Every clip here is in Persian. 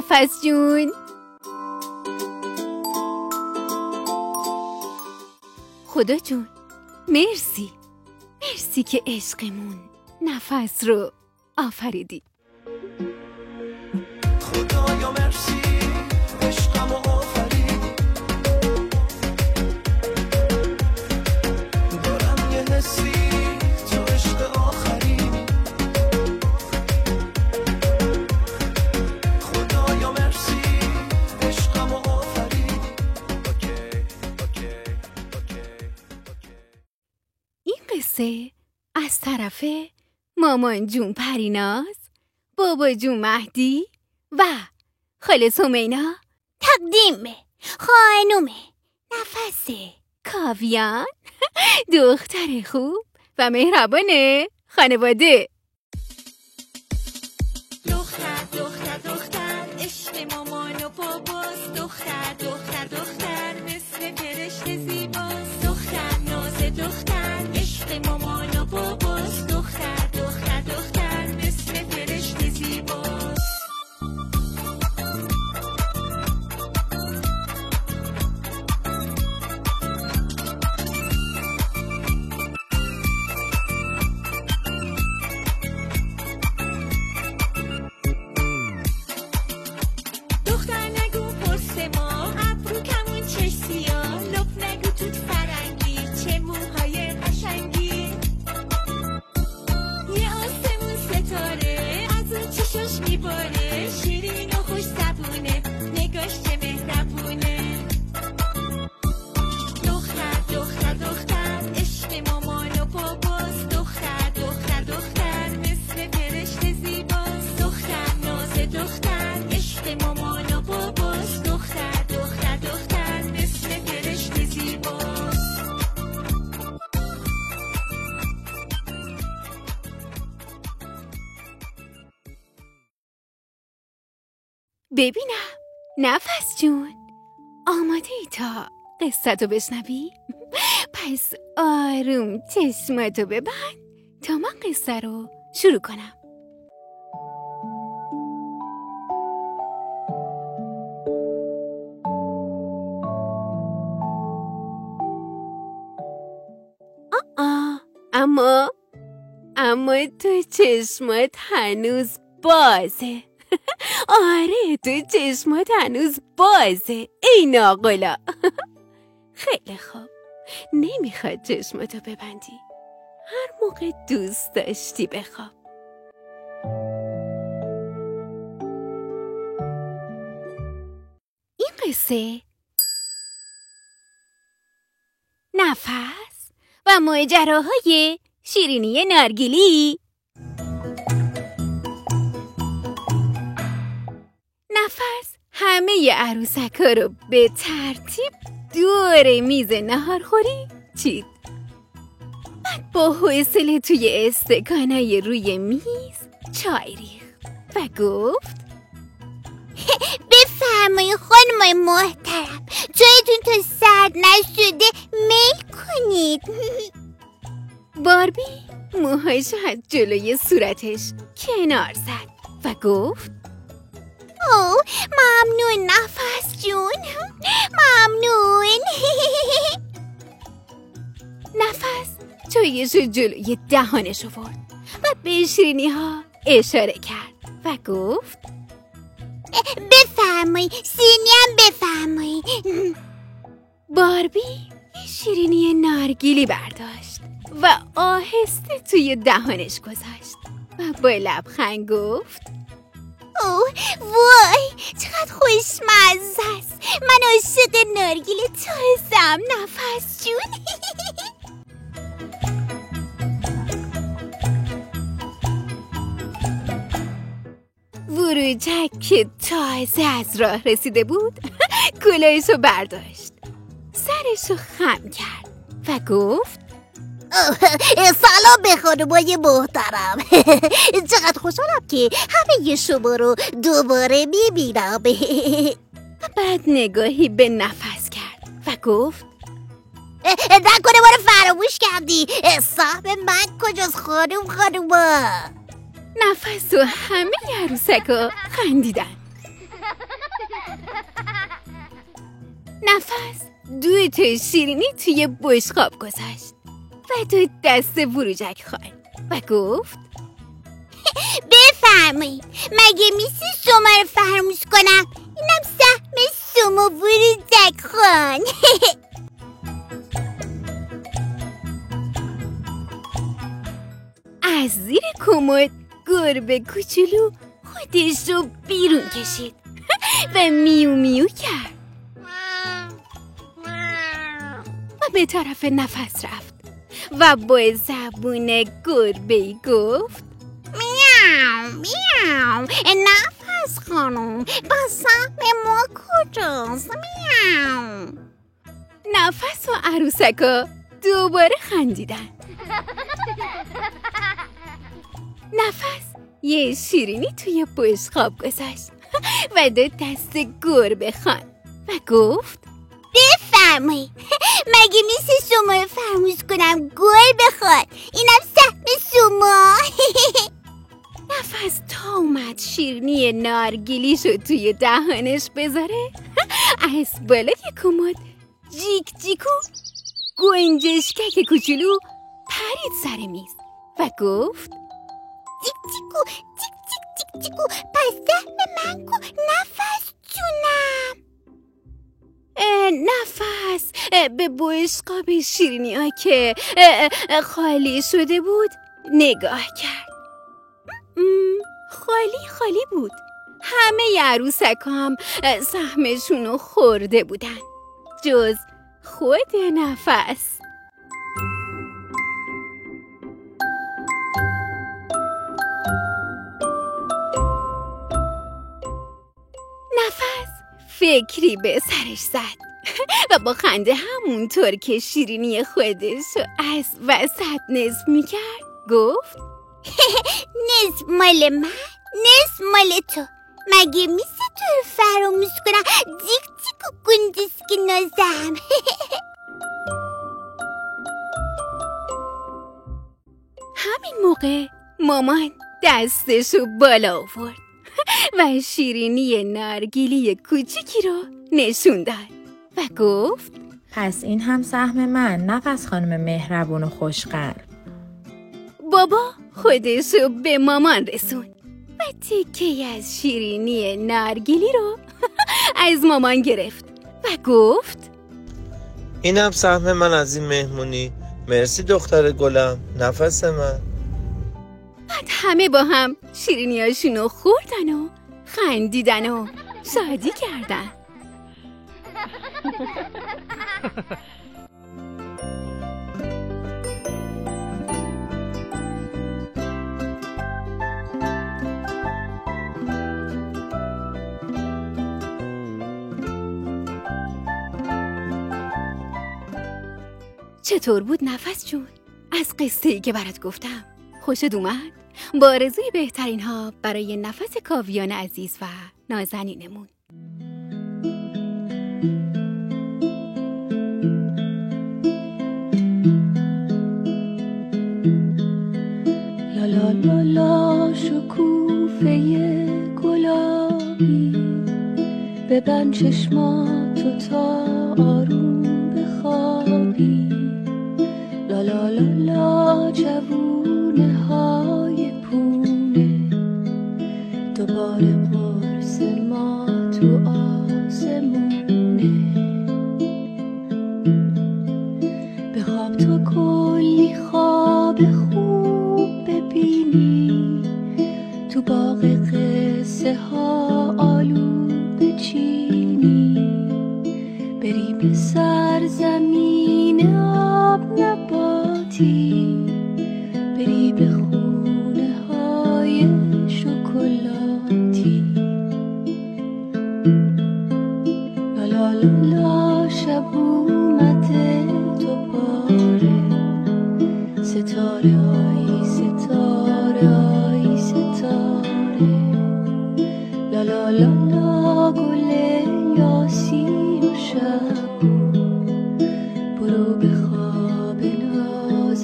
نفس جون. خدا جون مرسی. مرسی که عشقمون نفس رو آفریدی قصه از طرف مامان جون پریناز بابا جون مهدی و خاله سمینا. تقدیم خانوم نفس کاویان. دختر خوب و مهربان خانواده. دختر دختر دختر عشق مامان و باباست. دختر. ببینم. نفس جون. آماده ای تا قصتو بشنوی؟ پس آروم چشماتو ببند تا من قصه رو شروع کنم. آه اما اما تو چشمات هنوز بازه. آره تو چشمات هنوز بازه. ای ناقلا. خیلی خوب. نمی‌خواد چشماتو ببندی. هر موقع دوست داشتی بخواب. این قصه نفس و ماجراهای شیرینی نارگیلی. همه عروسکا رو به ترتیب دور میز نهارخوری چید. بعد با حوصله توی استکانای روی میز چای ریخت و گفت بفرمایید خانم محترم جایتون تا سرد نشده میل کنید. باربی موهاش از جلوی صورتش کنار زد و گفت او ممنون نفس جون ممنون نفس چایش جلوی دهانش آورد و به شیرینی ها اشاره کرد و گفت بفرمایید سینیم بفرمایید باربی یه شیرینی نارگیلی برداشت و آهسته توی دهانش گذاشت و با لبخند گفت وای چقدر خوشمزه است. من عاشق نارگیل تازم نفس جون. وروجک که تازه از راه رسیده بود کلاهش برداشت. سرش رو خم کرد و گفت سلام به خانمای محترم. چقدر خوشحالم که همه شما رو دوباره می‌بینم. بعد نگاهی به نفس کرد و گفت نکنه ما رو فراموش کردی. صاحب من کجاست خانم خانوما؟ نفس و همه عروسکا خندیدن. نفس دو تا شیرینی توی بشقاب گذاشت. و دو دست بروجک خواهد و گفت بفرمایید. مگه میسی شما رو فراموش کنم؟ اینم سهم شما بروزک خان. از زیر کمد گربه کوچولو خودش رو بیرون کشید. و میو میو کرد. و به طرف نفس رفت. و با زبون گربه گفت میاو میاو نفس خانم. با سهم ما کجاست؟ میاو. نفس و عروسکا دوباره خندیدن. نفس یه شیرینی توی بشقاب گذاشت و دو دست گربه خان و گفت بفرمایید. مگه میشه شما رو فراموش کنم؟ گل بخواد اینم سهم شما. نفس تا اومد شیرنی نارگیلیشو توی دهانش بذاره. از بالای کمد. جیک جیکو. گنجشکک کوچولو. پرید سر میز. و گفت تیک تیکو تیک تیک تیک تیکو پس سهم من کو. نفس به بشقاب شیرینی ها که خالی شده بود نگاه کرد. خالی خالی بود. همه عروسک هم اه، سهمشونو خورده بودن. جز خود نفس. نفس فکری به سرش زد. و با خنده همونطور که شیرینی خودش رو از وسط نصف می‌کرد گفت نصف مال من نصف مال تو. مگه میشه تو رو فراموش کنم؟ جیک جیک و نازم. همین موقع مامان دستشو بالا آورد و شیرینی نارگیلی کوچیکی رو نشون داد. و گفت پس این هم سهم من نفس خانم مهربون و خوشقلب بابا خودشو به مامان رسون. و تکه از شیرینی نارگیلی رو از مامان گرفت و گفت اینم سهم من از این مهمونی. مرسی دختر گلم نفس من. بعد همه با هم شیرینیاشونو خوردن و خندیدن و شادی کردن. چطور بود نفس جون؟ از قصه ای که برات گفتم خوشت اومد؟ با بهترین ها برای نفس کاویان عزیز و نازنینمون لا لا لا لا شکوفه گلابی. ببند چشماتو تا آروم بخوابی. لا لا لا لا جوونه های پونه. دوباره قرص ما تو آسمونه بخواب تا قصه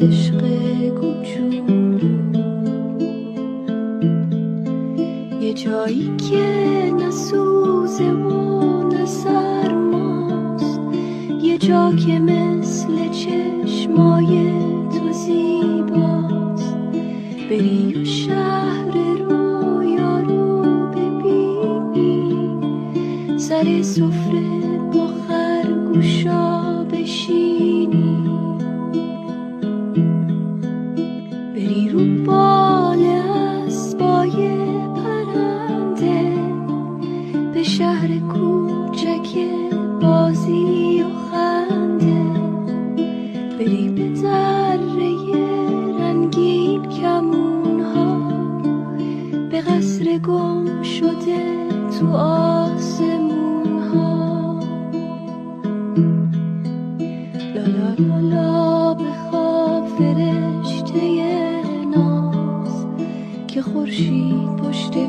عشق گوجون یه جایی که نسوزه و نسرماست یه جا که مثل چشمای تو زیباست. بری و شهر رویا رو ببینی. سر سفره که خورشید پشت